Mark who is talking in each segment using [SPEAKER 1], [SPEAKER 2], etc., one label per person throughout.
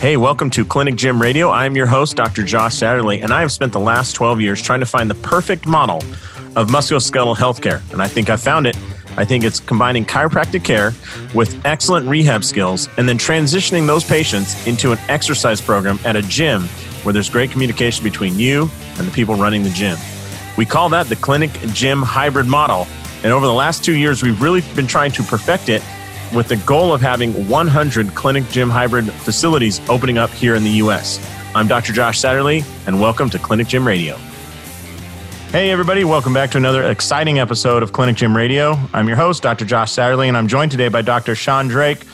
[SPEAKER 1] Hey, welcome to Clinic Gym Radio. I'm your host, Dr. Josh Satterley, and I have spent the last 12 years trying to find the perfect model of musculoskeletal healthcare. And I think I found it. I think it's combining chiropractic care with excellent rehab skills and then transitioning those patients into an exercise program at a gym where there's great communication between you and the people running the gym. We call that the clinic gym hybrid model. And over the last two years, we've really been trying to perfect it with the goal of having 100 clinic gym hybrid facilities opening up here in the US. I'm Dr. Josh Satterley, and welcome to Clinic Gym Radio. Hey, everybody, welcome back to another exciting episode of Clinic Gym Radio. I'm your host, Dr. Josh Satterley, and I'm joined today by Dr. Sean Drake.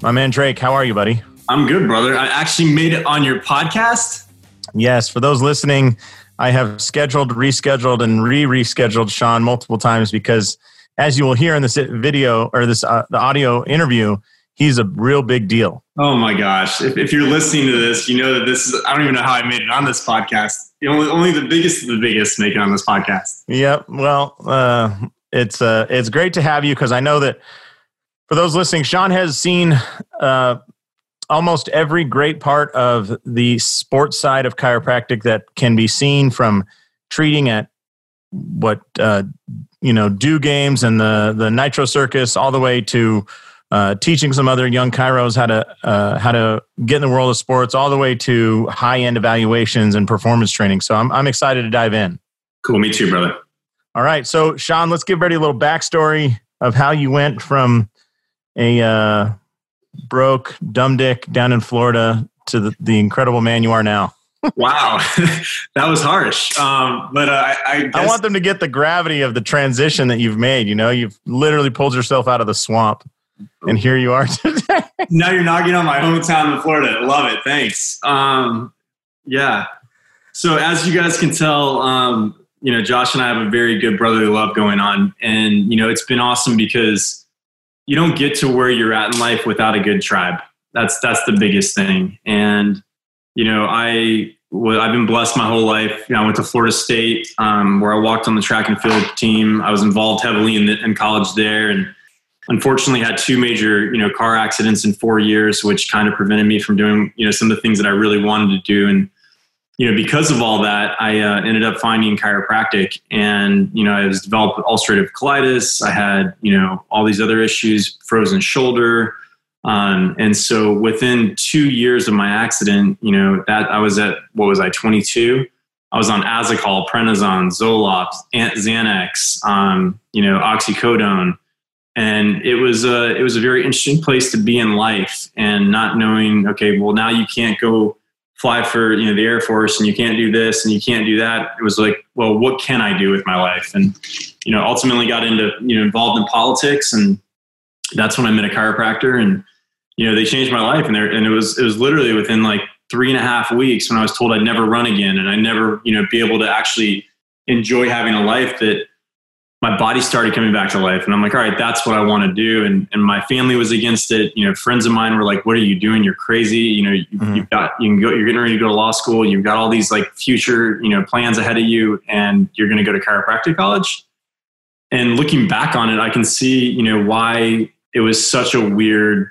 [SPEAKER 1] My man Drake, how are you, buddy?
[SPEAKER 2] I'm good, brother. I actually made it on your podcast.
[SPEAKER 1] Yes, for those listening, I have scheduled, rescheduled, and re rescheduled Sean multiple times because as you will hear in this video or this uh, the audio interview, he's a real big deal.
[SPEAKER 2] Oh my gosh! If, if you're listening to this, you know that this is. I don't even know how I made it on this podcast. Only only the biggest of the biggest make it on this podcast.
[SPEAKER 1] Yep. Well, uh, it's uh, it's great to have you because I know that for those listening, Sean has seen uh, almost every great part of the sports side of chiropractic that can be seen from treating at what uh, you know do games and the the nitro circus all the way to uh, teaching some other young chiros how to uh, how to get in the world of sports all the way to high end evaluations and performance training. So I'm, I'm excited to dive in.
[SPEAKER 2] Cool. Me too brother.
[SPEAKER 1] All right. So sean let's give everybody a little backstory of how you went from a uh, broke dumb dick down in florida to the, the incredible man you are now
[SPEAKER 2] wow, that was harsh. Um, but uh, I, I,
[SPEAKER 1] I, want them to get the gravity of the transition that you've made. You know, you've literally pulled yourself out of the swamp, and here you are today.
[SPEAKER 2] now you're knocking on my hometown in Florida. Love it. Thanks. Um, yeah. So as you guys can tell, um, you know, Josh and I have a very good brotherly love going on, and you know, it's been awesome because you don't get to where you're at in life without a good tribe. That's that's the biggest thing, and you know, I I've been blessed my whole life. You know, I went to Florida State, um, where I walked on the track and field team. I was involved heavily in, the, in college there, and unfortunately had two major you know car accidents in four years, which kind of prevented me from doing you know some of the things that I really wanted to do. And you know, because of all that, I uh, ended up finding chiropractic, and you know, I was developed ulcerative colitis. I had you know all these other issues, frozen shoulder. Um, and so within two years of my accident, you know, that I was at, what was I, 22? I was on Asacol, Prednisone, Zoloft, Xanax, um, you know, oxycodone. And it was a, it was a very interesting place to be in life and not knowing, okay, well, now you can't go fly for, you know, the Air Force and you can't do this and you can't do that. It was like, well, what can I do with my life? And, you know, ultimately got into, you know, involved in politics and that's when I met a chiropractor and, you know, they changed my life and there, and it was, it was literally within like three and a half weeks when I was told I'd never run again and I'd never, you know, be able to actually enjoy having a life that my body started coming back to life. And I'm like, all right, that's what I want to do. And, and my family was against it. You know, friends of mine were like, what are you doing? You're crazy. You know, you, mm-hmm. you've got, you can go, you're getting ready to go to law school. You've got all these like future, you know, plans ahead of you and you're going to go to chiropractic college. And looking back on it, I can see, you know, why it was such a weird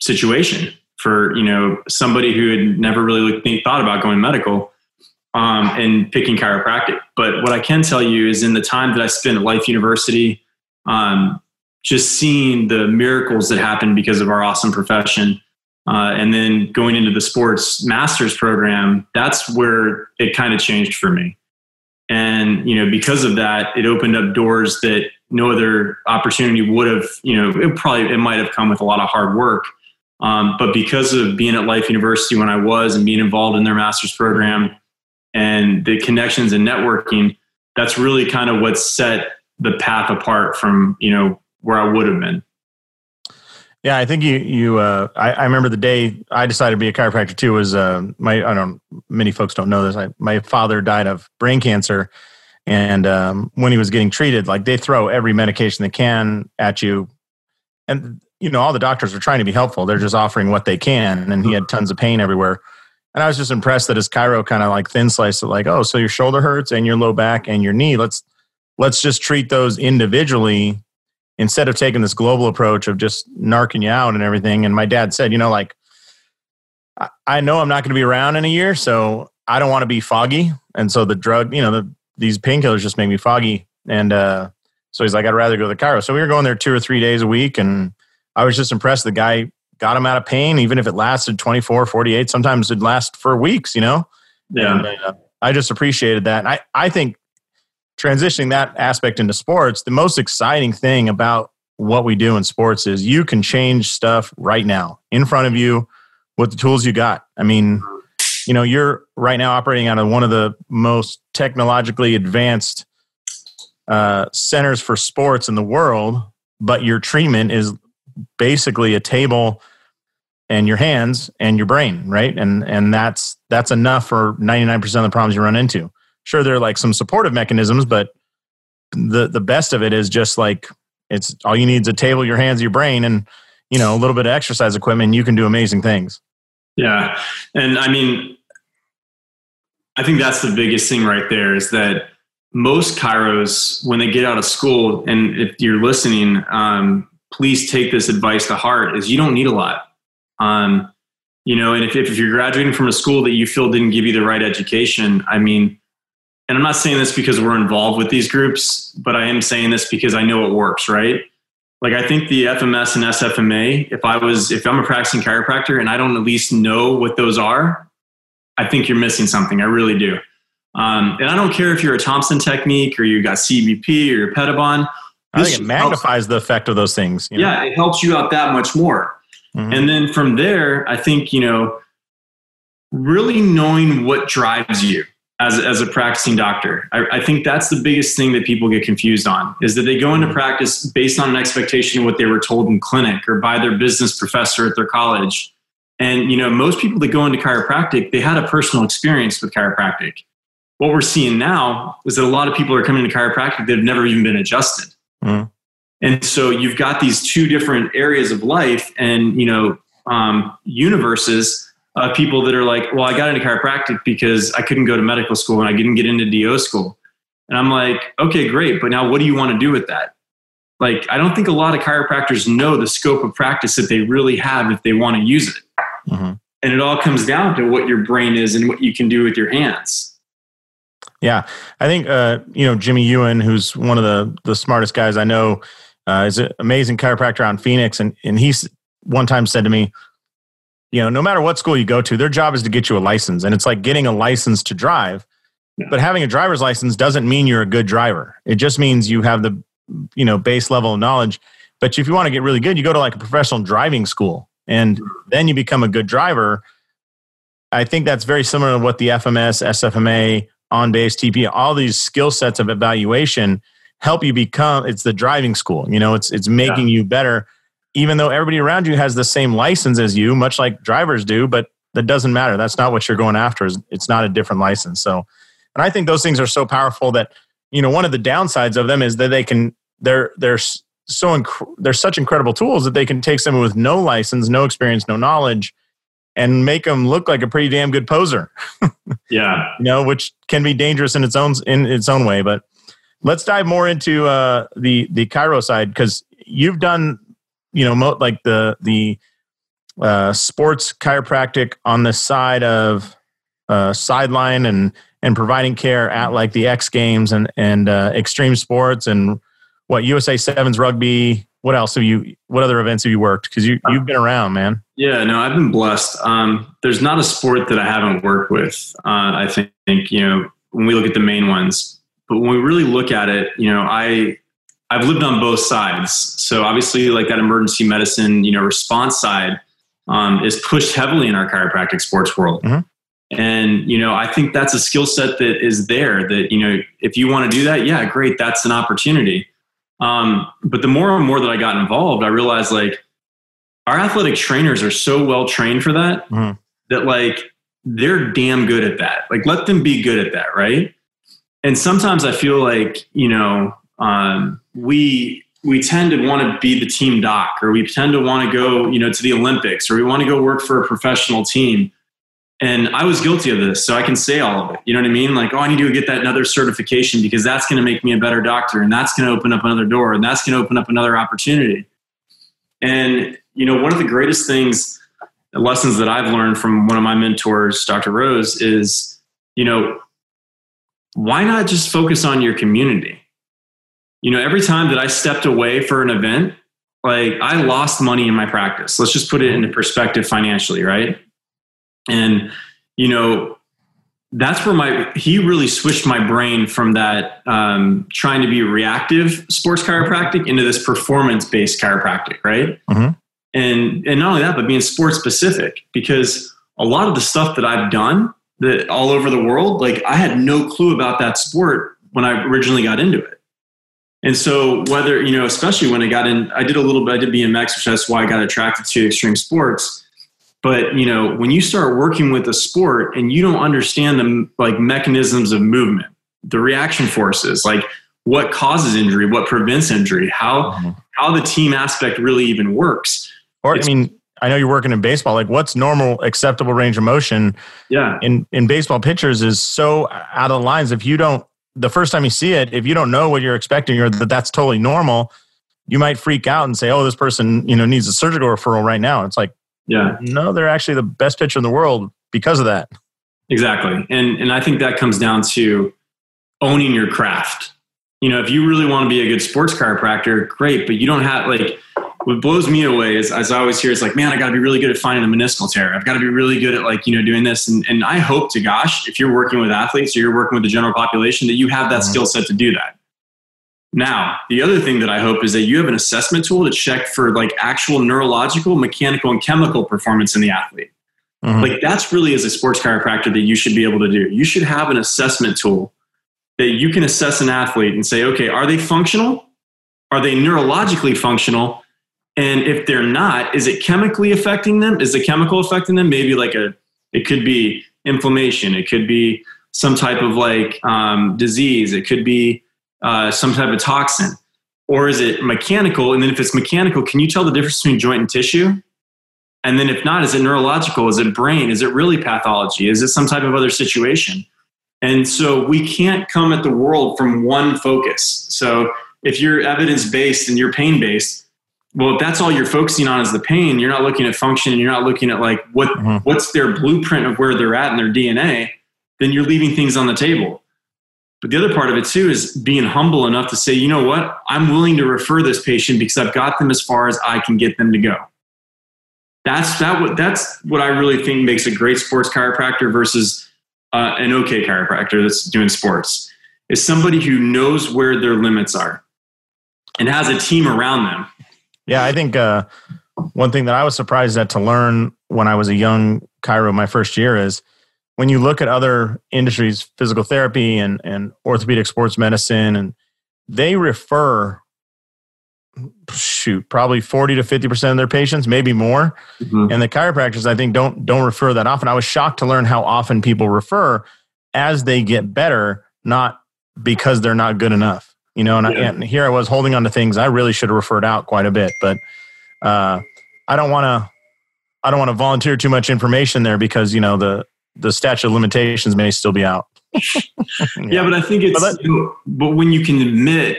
[SPEAKER 2] situation for you know somebody who had never really thought about going medical um, and picking chiropractic. But what I can tell you is in the time that I spent at Life University, um, just seeing the miracles that happen because of our awesome profession. Uh, and then going into the sports master's program, that's where it kind of changed for me. And, you know, because of that, it opened up doors that no other opportunity would have, you know, it probably, it might have come with a lot of hard work. Um, but because of being at Life University when I was and being involved in their master's program and the connections and networking, that's really kind of what set the path apart from you know where I would have been.
[SPEAKER 1] Yeah, I think you you. Uh, I, I, remember the day I decided to be a chiropractor too. Was uh, my I don't many folks don't know this. I, my father died of brain cancer, and um, when he was getting treated, like they throw every medication they can at you, and you know, all the doctors are trying to be helpful. They're just offering what they can. And he had tons of pain everywhere. And I was just impressed that his chiro kind of like thin sliced it, like, oh, so your shoulder hurts and your low back and your knee. Let's let's just treat those individually instead of taking this global approach of just narking you out and everything. And my dad said, you know, like, I, I know I'm not going to be around in a year, so I don't want to be foggy. And so the drug, you know, the, these painkillers just make me foggy. And uh, so he's like, I'd rather go to the chiro. So we were going there two or three days a week. And I was just impressed. The guy got him out of pain, even if it lasted 24, 48. Sometimes it'd last for weeks, you know?
[SPEAKER 2] Yeah.
[SPEAKER 1] And, uh, I just appreciated that. And I, I think transitioning that aspect into sports, the most exciting thing about what we do in sports is you can change stuff right now in front of you with the tools you got. I mean, you know, you're right now operating out of one of the most technologically advanced uh, centers for sports in the world, but your treatment is basically a table and your hands and your brain, right? And and that's that's enough for 99% of the problems you run into. Sure, there are like some supportive mechanisms, but the the best of it is just like it's all you need is a table, your hands, your brain, and you know a little bit of exercise equipment. You can do amazing things.
[SPEAKER 2] Yeah, and I mean, I think that's the biggest thing right there is that most chiros when they get out of school, and if you're listening, um, please take this advice to heart: is you don't need a lot um, you know, and if, if you're graduating from a school that you feel didn't give you the right education, I mean, and I'm not saying this because we're involved with these groups, but I am saying this because I know it works, right? Like I think the FMS and SFMA, if I was, if I'm a practicing chiropractor and I don't at least know what those are, I think you're missing something. I really do. Um, and I don't care if you're a Thompson technique or you got CBP or your Pettibon.
[SPEAKER 1] I think it magnifies helps. the effect of those things.
[SPEAKER 2] You know? Yeah, it helps you out that much more. Mm-hmm. And then from there, I think, you know, really knowing what drives you as, as a practicing doctor. I, I, think that's the biggest thing that people get confused on is that they go into mm-hmm. practice based on an expectation of what they were told in clinic or by their business professor at their college. And, you know, most people that go into chiropractic, they had a personal experience with chiropractic. What we're seeing now is that a lot of people are coming to chiropractic that have never even been adjusted. Mm-hmm. And so you've got these two different areas of life and, you know, um, universes of people that are like, well, I got into chiropractic because I couldn't go to medical school and I didn't get into DO school. And I'm like, okay, great. But now what do you want to do with that? Like, I don't think a lot of chiropractors know the scope of practice that they really have if they want to use it. Mm-hmm. And it all comes down to what your brain is and what you can do with your hands.
[SPEAKER 1] Yeah, I think uh, you know Jimmy Ewan, who's one of the the smartest guys I know uh, is an amazing chiropractor on Phoenix, and and he's one time said to me, you know, no matter what school you go to, their job is to get you a license, and it's like getting a license to drive. Yeah. But having a driver's license doesn't mean you're a good driver. It just means you have the you know base level of knowledge. But if you want to get really good, you go to like a professional driving school, and then you become a good driver. I think that's very similar to what the FMS, SFMA, on base TP, all these skill sets of evaluation help you become it's the driving school you know it's it's making yeah. you better. Even though everybody around you has the same license as you much like drivers do but that doesn't matter. That's not what you're going after it's not a different license. So and i think those things are so powerful that you know one of the downsides of them is that they can they're they're so inc- they're such incredible tools that they can take someone with no license no experience no knowledge and make them look like a pretty damn good poser
[SPEAKER 2] yeah
[SPEAKER 1] you know which can be dangerous in its own in its own way but let's dive more into uh, the the chiro side because you've done you know mo- like the the uh, sports chiropractic on the side of uh, sideline and and providing care at like the X Games and and uh, extreme sports and what USA Sevens rugby. What else have you? What other events have you worked? Because you you've been around, man.
[SPEAKER 2] Yeah, no, I've been blessed. Um, there's not a sport that I haven't worked with. Uh, I think you know when we look at the main ones, but when we really look at it, you know, I I've lived on both sides. So obviously, like that emergency medicine, you know, response side um, is pushed heavily in our chiropractic sports world. Mm-hmm. And you know, I think that's a skill set that is there. That you know, if you want to do that, yeah, great, that's an opportunity. Um, but the more and more that I got involved, I realized like our athletic trainers are so well trained for that mm-hmm. that like they're damn good at that. Like let them be good at that, right? and sometimes I feel like you know um, we we tend to want to be the team doc, or we tend to want to go you know to the Olympics, or we want to go work for a professional team. And I was guilty of this, so I can say all of it. You know what I mean? Like, oh, I need to get that another certification because that's going to make me a better doctor, and that's going to open up another door, and that's going to open up another opportunity. And you know, one of the greatest things, lessons that I've learned from one of my mentors, Dr. Rose, is you know, why not just focus on your community? You know, every time that I stepped away for an event, like I lost money in my practice. Let's just put it into perspective financially, right? And, you know, that's where my he really switched my brain from that um, trying to be reactive sports chiropractic into this performance based chiropractic, right? Mm-hmm. And and not only that, but being sports specific because a lot of the stuff that I've done that all over the world, like I had no clue about that sport when I originally got into it. And so whether, you know, especially when I got in, I did a little bit, I did BMX, which that's why I got attracted to extreme sports. But, you know, when you start working with a sport and you don't understand the like mechanisms of movement, the reaction forces, like what causes injury, what prevents injury, how, mm-hmm. how the team aspect really even works.
[SPEAKER 1] Or, I mean, I know you're working in baseball. Like, what's normal acceptable range of motion?
[SPEAKER 2] Yeah.
[SPEAKER 1] In in baseball pitchers is so out of lines. If you don't, the first time you see it, if you don't know what you're expecting or that that's totally normal, you might freak out and say, "Oh, this person, you know, needs a surgical referral right now." It's like,
[SPEAKER 2] yeah,
[SPEAKER 1] no, they're actually the best pitcher in the world because of that.
[SPEAKER 2] Exactly, and and I think that comes down to owning your craft. You know, if you really want to be a good sports chiropractor, great, but you don't have like what blows me away is as I always hear is like, man, I got to be really good at finding a meniscal tear. I've got to be really good at like, you know, doing this. And, and I hope to gosh, if you're working with athletes or you're working with the general population, that you have that mm-hmm. skill set to do that. Now, the other thing that I hope is that you have an assessment tool to check for like actual neurological, mechanical, and chemical performance in the athlete. Mm-hmm. Like that's really as a sports chiropractor that you should be able to do. You should have an assessment tool that you can assess an athlete and say, okay, are they functional? Are they neurologically functional? And if they're not, is it chemically affecting them? Is the chemical affecting them? Maybe like a, it could be inflammation. It could be some type of like um, disease. It could be uh, some type of toxin. Or is it mechanical? And then if it's mechanical, can you tell the difference between joint and tissue? And then if not, is it neurological? Is it brain? Is it really pathology? Is it some type of other situation? And so we can't come at the world from one focus. So if you're evidence based and you're pain based, well if that's all you're focusing on is the pain you're not looking at function and you're not looking at like what mm-hmm. what's their blueprint of where they're at in their dna then you're leaving things on the table but the other part of it too is being humble enough to say you know what? I'm willing to refer this patient because i've got them as far as i can get them to go. That's that what that's what i really think makes a great sports chiropractor versus uh, an okay chiropractor that's doing sports is somebody who knows where their limits are and has a team around them.
[SPEAKER 1] Yeah, I think uh, one thing that I was surprised at to learn when I was a young chiro my first year is when you look at other industries, physical therapy and, and orthopedic sports medicine, and they refer shoot probably 40 to 50 percent of their patients maybe more mm-hmm. and the chiropractors i think don't don't refer that often i was shocked to learn how often people refer as they get better not because they're not good enough you know, and, yeah. I, and here I was holding on to things I really should have referred out quite a bit, but uh, I don't want to. I don't want to volunteer too much information there because you know the the statute of limitations may still be out.
[SPEAKER 2] yeah. yeah. but I think it's but, that, you know, but when you can admit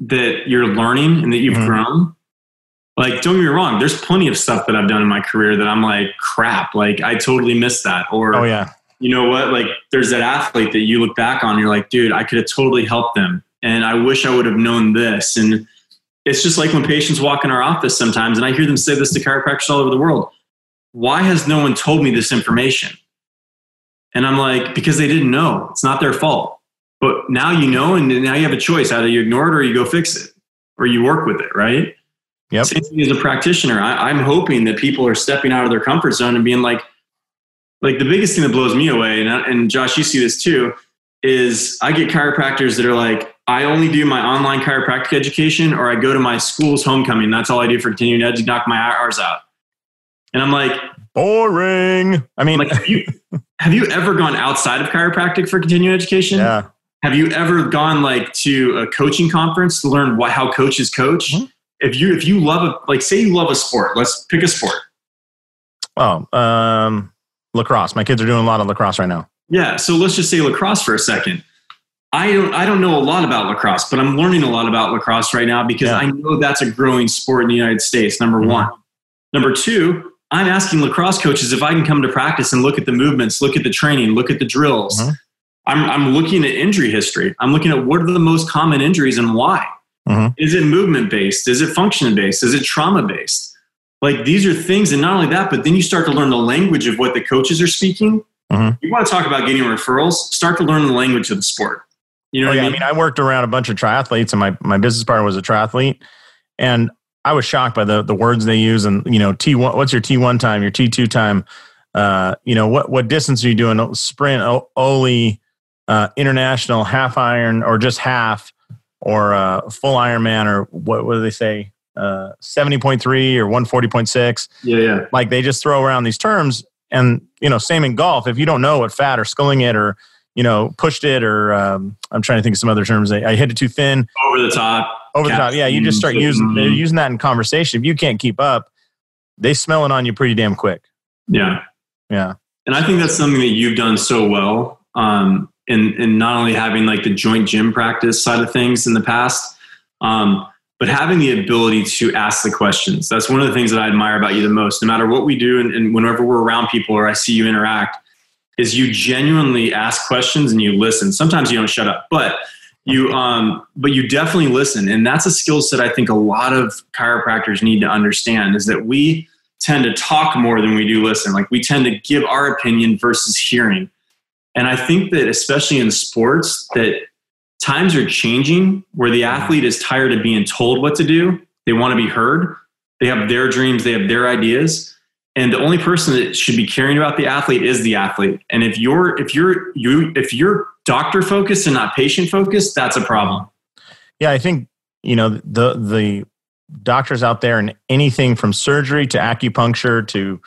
[SPEAKER 2] that you're learning and that you've mm-hmm. grown, like don't get me wrong, there's plenty of stuff that I've done in my career that I'm like crap, like I totally missed that. Or
[SPEAKER 1] oh yeah,
[SPEAKER 2] you know what? Like there's that athlete that you look back on, you're like, dude, I could have totally helped them and I wish I would have known this. And it's just like when patients walk in our office sometimes, and I hear them say this to chiropractors all over the world. Why has no one told me this information? And I'm like, because they didn't know. It's not their fault. But now you know, and now you have a choice. Either you ignore it or you go fix it, or you work with it, right?
[SPEAKER 1] Yep.
[SPEAKER 2] Same thing as a practitioner. I, I'm hoping that people are stepping out of their comfort zone and being like, like the biggest thing that blows me away, and, and Josh, you see this too, is I get chiropractors that are like, I only do my online chiropractic education or I go to my school's homecoming. That's all I do for continuing ed to knock my hours out. And I'm like,
[SPEAKER 1] boring. I mean,
[SPEAKER 2] like, have, you, have you ever gone outside of chiropractic for continuing education?
[SPEAKER 1] Yeah.
[SPEAKER 2] Have you ever gone like to a coaching conference to learn what, how coaches coach? Mm-hmm. If you if you love a like say you love a sport, let's pick a sport.
[SPEAKER 1] Oh, um, lacrosse. My kids are doing a lot of lacrosse right now.
[SPEAKER 2] Yeah. So let's just say lacrosse for a second. I don't I don't know a lot about lacrosse, but I'm learning a lot about lacrosse right now because yeah. I know that's a growing sport in the United States. Number mm-hmm. one. Number two, I'm asking lacrosse coaches if I can come to practice and look at the movements, look at the training, look at the drills. Mm-hmm. I'm, I'm looking at injury history. I'm looking at what are the most common injuries and why. Mm-hmm. Is it movement based? Is it function based? Is it trauma based? Like these are things, and not only that, but then you start to learn the language of what the coaches are speaking. Mm-hmm. You want to talk about getting referrals? Start to learn the language of the sport. You know oh, yeah, I, mean?
[SPEAKER 1] I mean? I worked around a bunch of triathletes, and my my business partner was a triathlete, and I was shocked by the the words they use. And you know, T one, what's your T one time? Your T two time? Uh, you know, what what distance are you doing? Sprint, Oli, uh, international, half iron, or just half? or uh, full Ironman or what, what do they say? Uh, 70.3 or 140.6.
[SPEAKER 2] Yeah, yeah.
[SPEAKER 1] Like they just throw around these terms. And, you know, same in golf. If you don't know what fat or sculling it or, you know, pushed it or um, I'm trying to think of some other terms. I, I hit it too thin.
[SPEAKER 2] Over the top.
[SPEAKER 1] Over the top. Yeah, you just start using, they're using that in conversation. If you can't keep up, they smell it on you pretty damn quick.
[SPEAKER 2] Yeah.
[SPEAKER 1] Yeah.
[SPEAKER 2] And I think that's something that you've done so well. Um, and and not only having like the joint gym practice side of things in the past, um, but having the ability to ask the questions. That's one of the things that I admire about you the most. No matter what we do, and, and whenever we're around people or I see you interact, is you genuinely ask questions and you listen. Sometimes you don't shut up, but you um, but you definitely listen, and that's a skill set I think a lot of chiropractors need to understand. Is that we tend to talk more than we do listen. Like we tend to give our opinion versus hearing. And I think that especially in sports, that times are changing where the athlete is tired of being told what to do. They want to be heard. They have their dreams, they have their ideas. And the only person that should be caring about the athlete is the athlete. And if you're if you're you if you're doctor focused and not patient focused, that's a problem.
[SPEAKER 1] Yeah, I think you know the the doctors out there and anything from surgery to acupuncture to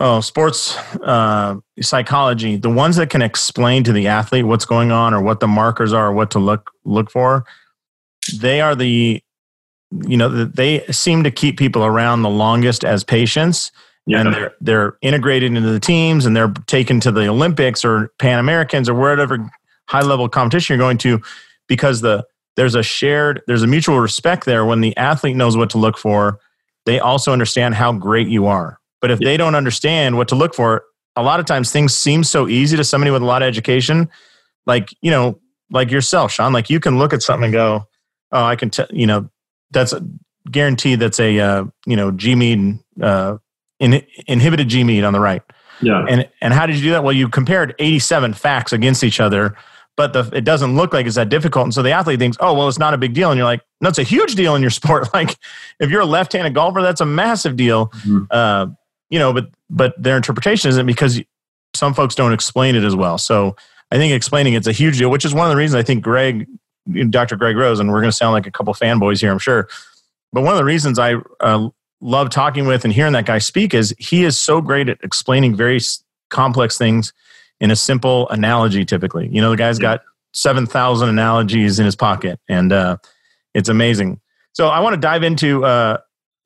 [SPEAKER 1] oh, sports uh, psychology, the ones that can explain to the athlete what's going on or what the markers are or what to look look for, they are the you know they seem to keep people around the longest as patients. Yeah. And they're they're integrated into the teams and they're taken to the Olympics or Pan Americans or whatever high level competition you're going to because the there's a shared there's a mutual respect there when the athlete knows what to look for they also understand how great you are but if they don't understand what to look for, a lot of times things seem so easy to somebody with a lot of education. Like, you know, like yourself, Sean, like you can look at something and go, oh, I can tell, you know, that's a, guaranteed that's a, uh, you know, G med, uh, in, inhibited G med on the right.
[SPEAKER 2] Yeah.
[SPEAKER 1] And, and how did you do that? Well, you compared 87 facts against each other, but the, it doesn't look like it's that difficult. And so the athlete thinks, oh, well, it's not a big deal. And you're like, no, it's a huge deal in your sport. Like if you're a left-handed golfer, that's a massive deal. Mm-hmm. Uh, you know, but but their interpretation isn't because some folks don't explain it as well. So I think explaining it's a huge deal, which is one of the reasons I think Greg, Dr. Greg Rose, and we're going to sound like a couple fanboys here, I'm sure. But one of the reasons I uh, love talking with and hearing that guy speak is he is so great at explaining very complex things in a simple analogy. Typically, you know, the guy's got seven thousand analogies in his pocket, and uh, it's amazing. So I want to dive into uh,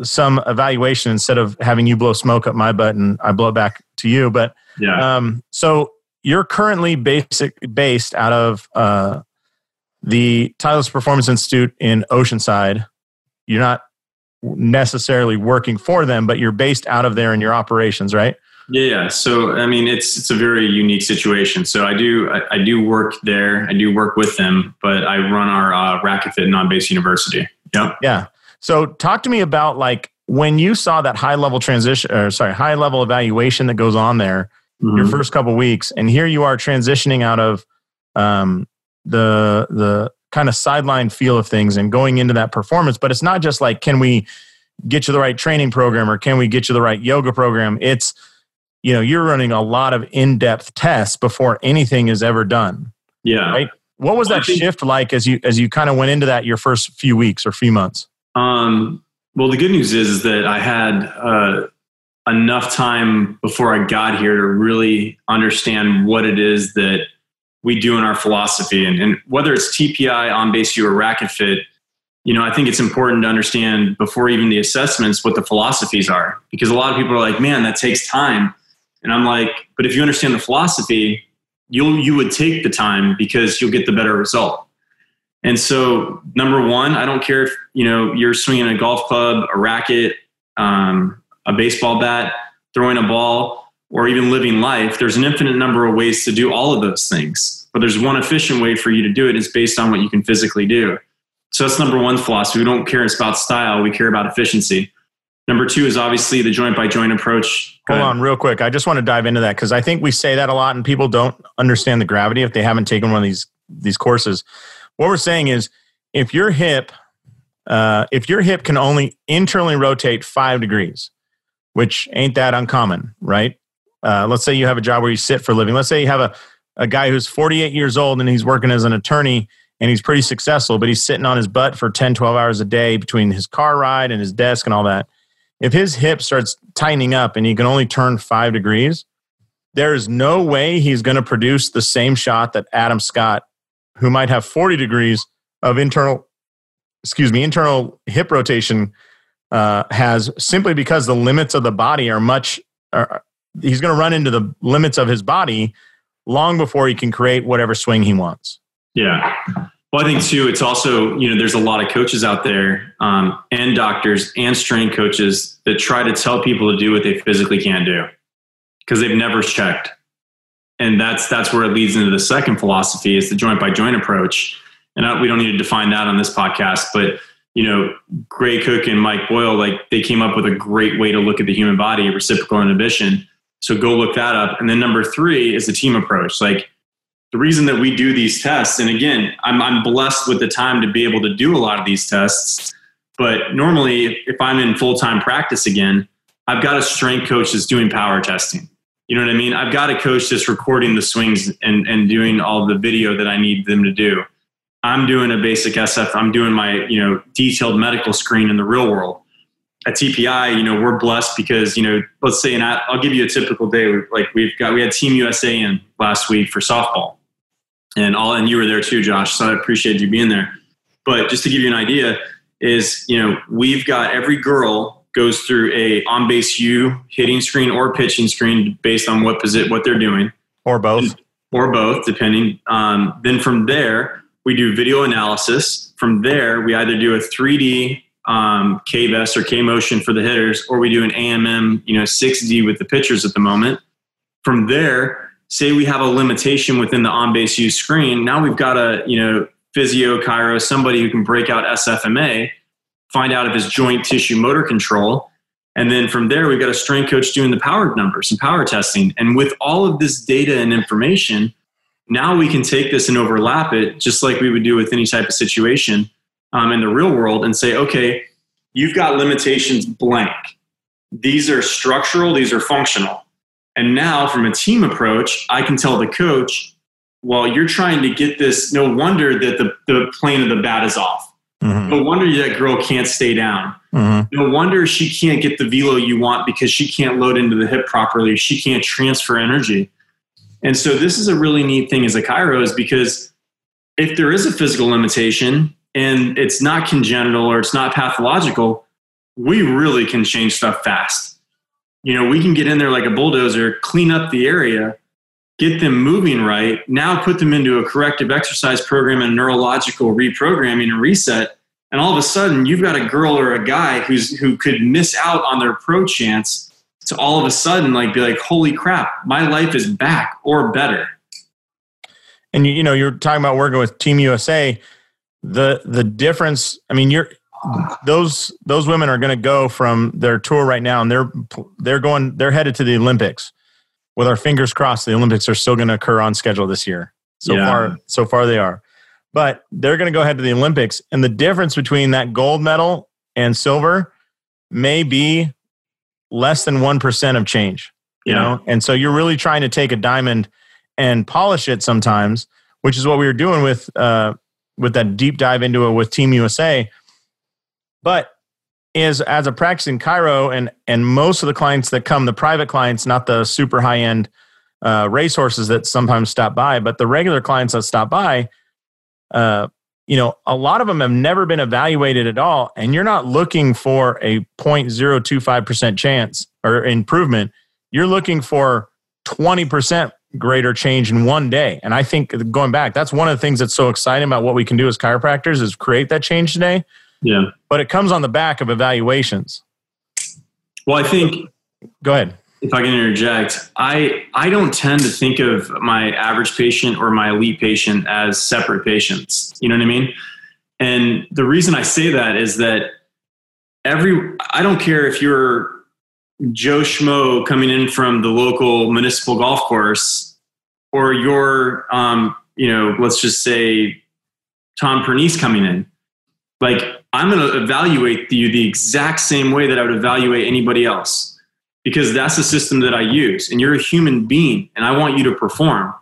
[SPEAKER 1] some evaluation instead of having you blow smoke up my butt and I blow it back to you. But
[SPEAKER 2] yeah. Um,
[SPEAKER 1] so you're currently basic based out of uh, the Titleist Performance Institute in Oceanside. You're not necessarily working for them, but you're based out of there in your operations, right?
[SPEAKER 2] Yeah, so I mean, it's it's a very unique situation. So I do I, I do work there. I do work with them, but I run our uh, Racket Fit non-based university. Yeah,
[SPEAKER 1] Yeah. So talk to me about like when you saw that high level transition or sorry, high level evaluation that goes on there mm-hmm. your first couple weeks and here you are transitioning out of um, the the kind of sideline feel of things and going into that performance, but it's not just like can we get you the right training program or can we get you the right yoga program? It's you know, you're running a lot of in-depth tests before anything is ever done.
[SPEAKER 2] Yeah.
[SPEAKER 1] Right? What was that shift like as you as you kind of went into that your first few weeks or few months?
[SPEAKER 2] Um, well, the good news is, is that I had uh, enough time before I got here to really understand what it is that we do in our philosophy. And, and whether it's TPI, on base U, or racket fit, you know, I think it's important to understand before even the assessments what the philosophies are. Because a lot of people are like, man, that takes time. And I'm like, but if you understand the philosophy, you'll you would take the time because you'll get the better result. And so, number one, I don't care if you know you're swinging a golf club, a racket, um, a baseball bat, throwing a ball, or even living life. There's an infinite number of ways to do all of those things, but there's one efficient way for you to do it. It's based on what you can physically do. So that's number one philosophy. We don't care about style; we care about efficiency. Number two is obviously the joint by joint approach.
[SPEAKER 1] Hold on, real quick. I just want to dive into that because I think we say that a lot, and people don't understand the gravity if they haven't taken one of these these courses. What we're saying is, if your hip, uh, if your hip can only internally rotate five degrees, which ain't that uncommon, right? Uh, let's say you have a job where you sit for a living. Let's say you have a a guy who's 48 years old and he's working as an attorney and he's pretty successful, but he's sitting on his butt for 10, 12 hours a day between his car ride and his desk and all that if his hip starts tightening up and he can only turn five degrees, there is no way he's going to produce the same shot that Adam Scott, who might have 40 degrees of internal, excuse me, internal hip rotation, uh, has simply because the limits of the body are much, are, he's going to run into the limits of his body long before he can create whatever swing he wants.
[SPEAKER 2] Yeah. Well, I think too, it's also, you know, there's a lot of coaches out there um, and doctors and strength coaches that try to tell people to do what they physically can't do because they've never checked. And that's, that's where it leads into the second philosophy is the joint by joint approach. And I, we don't need to define that on this podcast, but you know, Gray Cook and Mike Boyle, like they came up with a great way to look at the human body, reciprocal inhibition. So go look that up. And then number three is the team approach. Like the reason that we do these tests, and again, I'm, I'm blessed with the time to be able to do a lot of these tests. But normally, if I'm in full time practice again, I've got a strength coach that's doing power testing. You know what I mean? I've got a coach that's recording the swings and, and doing all the video that I need them to do. I'm doing a basic SF. I'm doing my, you know, detailed medical screen in the real world. At TPI, you know, we're blessed because, you know, let's say, and I'll give you a typical day. Like we've got, we had Team USA in last week for softball. And all and you were there too josh so i appreciate you being there. But just to give you an idea is you know we've got every girl goes through a on base u hitting screen or pitching screen based on what position what they're doing.
[SPEAKER 1] Or both.
[SPEAKER 2] Or both depending um, then from there we do video analysis. From there we either do a 3d um, k-vest or k-motion for the hitters or we do an amm you know 6d with the pitchers at the moment from there say we have a limitation within the on base U screen, now we've got a, you know, physio, chiro, somebody who can break out SFMA, find out if it's joint tissue motor control. And then from there, we've got a strength coach doing the power numbers and power testing. And with all of this data and information, now we can take this and overlap it just like we would do with any type of situation um, in the real world and say, okay, you've got limitations blank. These are structural, these are functional. And now, from a team approach, I can tell the coach, well, you're trying to get this. No wonder that the, the plane of the bat is off. Mm-hmm. No wonder that girl can't stay down. Mm-hmm. No wonder she can't get the velo you want because she can't load into the hip properly. She can't transfer energy. And so, this is a really neat thing as a chiro is because if there is a physical limitation and it's not congenital or it's not pathological, we really can change stuff fast you know, we can get in there like a bulldozer, clean up the area, get them moving right, now put them into a corrective exercise program and neurological reprogramming and reset. And all of a sudden, you've got a girl or a guy who's who could miss out on their pro chance to all of a sudden like be like, holy crap, my life is back or better.
[SPEAKER 1] And you know, you're talking about working with Team USA. The the difference, I mean, you're those those women are going to go from their tour right now, and they're they're going they're headed to the Olympics. With our fingers crossed, the Olympics are still going to occur on schedule this year. So yeah. far, so far they are, but they're going to go ahead to the Olympics, and the difference between that gold medal and silver may be less than one percent of change. You yeah. know, and so you're really trying to take a diamond and polish it sometimes, which is what we were doing with uh, with that deep dive into it with Team USA but is as a practicing chiro and and most of the clients that come, the private clients, not the super high end uh, racehorses that sometimes stop by, but the regular clients that stop by, uh, you know, a lot of them have never been evaluated at all, and you're not looking for a 0.025% chance or improvement. you're looking for 20% greater change in one day. And I think going back, that's one of the things that's so exciting about what we can do as chiropractors is create that change today.
[SPEAKER 2] Yeah.
[SPEAKER 1] But it comes on the back of evaluations.
[SPEAKER 2] Well, I think
[SPEAKER 1] go ahead.
[SPEAKER 2] If I can interject, I I don't tend to think of my average patient or my elite patient as separate patients. You know what I mean? And the reason I say that is that every I don't care if you're Joe Schmo coming in from the local municipal golf course, or you're, um, you know, let's just say Tom Pernice coming in. Like, I'm going to evaluate you the exact same way that I would evaluate anybody else because that's the system that I use. And you're a human being, and I want you to perform.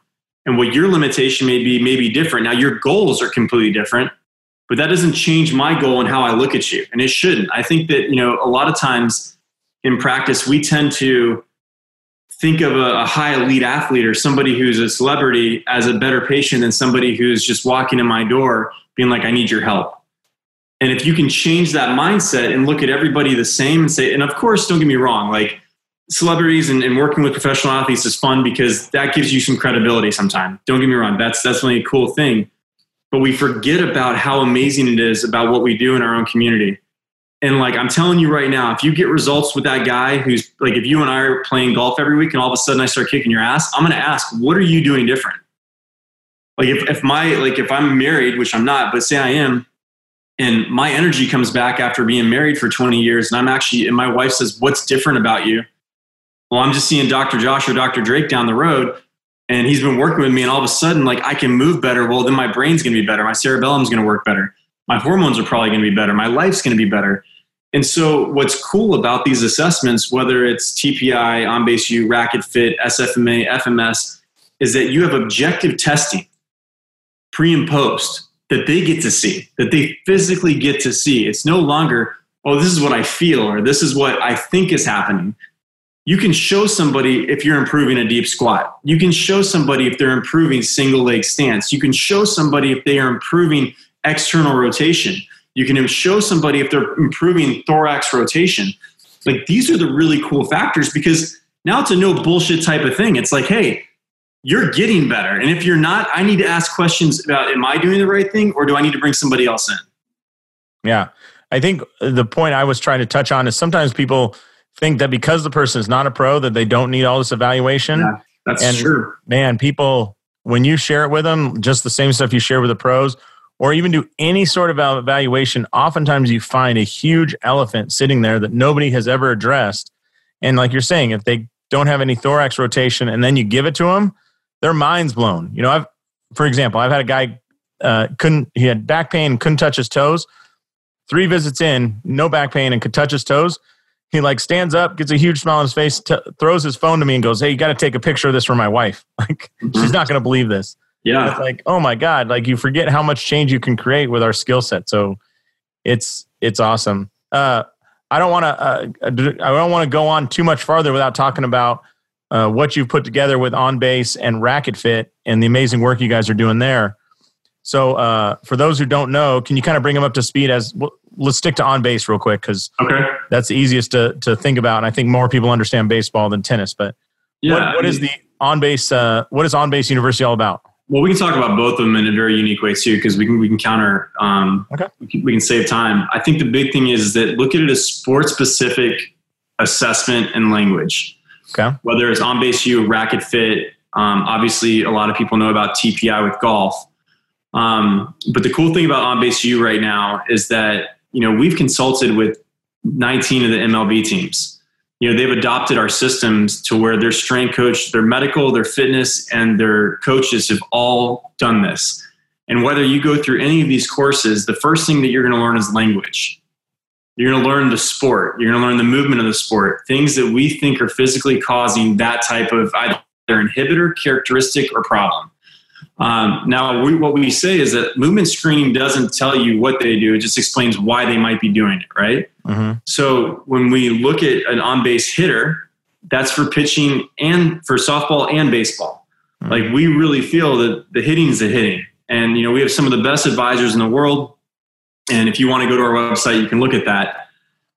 [SPEAKER 2] And what your limitation may be, may be different. Now, your goals are completely different, but that doesn't change my goal and how I look at you. And it shouldn't. I think that, you know, a lot of times, in practice, we tend to think of a, a, high elite athlete or somebody who's a celebrity as a better patient than somebody who's just walking in my door being like, I need your help. And if you can change that mindset and look at everybody the same and say, and of course, don't get me wrong, like celebrities and, and working with professional athletes is fun because that gives you some credibility sometimes. Don't get me wrong, that's that's really a cool thing. But we forget about how amazing it is about what we do in our own community. And like I'm telling you right now, if you get results with that guy who's like, if you and I are playing golf every week and all of a sudden I start kicking your ass, I'm gonna ask, what are you doing different? Like if, if my like if I'm married, which I'm not, but say I am, and my energy comes back after being married for 20 years, and I'm actually and my wife says, What's different about you? Well, I'm just seeing Dr. Josh or Dr. Drake down the road, and he's been working with me, and all of a sudden, like I can move better. Well, then my brain's gonna be better, my cerebellum's gonna work better, my hormones are probably gonna be better, my life's gonna be better and so, what's cool about these assessments, whether it's TPI, On Base U, Racket Fit, SFMA, FMS, is that you have objective testing pre and post that they get to see, that they physically get to see. It's no longer, oh, this is what I feel or this is what I think is happening. You can show somebody if you're improving a deep squat. You can show somebody if they're improving single leg stance. You can show somebody if they are improving external rotation. You can show somebody if they're improving thorax rotation. Like these are the really cool factors because now it's a no bullshit type of thing. It's like, hey, you're getting better. And if you're not, I need to ask questions about am I doing the right thing or do I need to bring somebody else in?
[SPEAKER 1] Yeah. I think the point I was trying to touch on is sometimes people think that because the person is not a pro that they don't need all this evaluation. Yeah,
[SPEAKER 2] that's and true.
[SPEAKER 1] Man, people when you share it with them, just the same stuff you share with the pros, or even do any sort of evaluation, oftentimes you find a huge elephant sitting there that nobody has ever addressed. And like you're saying, if they don't have any thorax rotation and then you give it to them, their mind's blown. You know, I've, for example, I've had a guy uh, couldn't he had back pain, couldn't touch his toes. Three visits in, no back pain, and could touch his toes. He like stands up, gets a huge smile on his face, t- throws his phone to me, and goes, "Hey, you got to take a picture of this for my wife. Like, she's not going to believe this."
[SPEAKER 2] Yeah.
[SPEAKER 1] It's like, oh my God, like you forget how much change you can create with our skill set. So it's it's awesome. Uh, I don't want to uh, I don't want to go on too much farther without talking about uh, what you've put together with On Base and Racket Fit and the amazing work you guys are doing there. So, uh, for those who don't know, can you kind of bring them up to speed? As well, let's stick to On Base real quick because
[SPEAKER 2] okay.
[SPEAKER 1] that's the easiest to to think about, and I think more people understand baseball than tennis. But yeah, what, what is the On Base? Uh, what is On Base University all about?
[SPEAKER 2] Well, we can talk about both of them in a very unique way too, because we can we can counter. Um, okay. We can, we can save time. I think the big thing is that look at it as sport specific assessment and language.
[SPEAKER 1] Okay.
[SPEAKER 2] Whether it's on base U, racket fit. Um, obviously, a lot of people know about TPI with golf. Um, but the cool thing about on base U right now is that you know we've consulted with 19 of the MLB teams you know they've adopted our systems to where their strength coach their medical their fitness and their coaches have all done this. And whether you go through any of these courses the first thing that you're going to learn is language. You're going to learn the sport. You're going to learn the movement of the sport things that we think are physically causing that type of either inhibitor characteristic or problem um, now, we, what we say is that movement screening doesn't tell you what they do; it just explains why they might be doing it. Right. Mm-hmm. So when we look at an on-base hitter, that's for pitching and for softball and baseball. Mm-hmm. Like we really feel that the hitting is the hitting, and you know we have some of the best advisors in the world. And if you want to go to our website, you can look at that.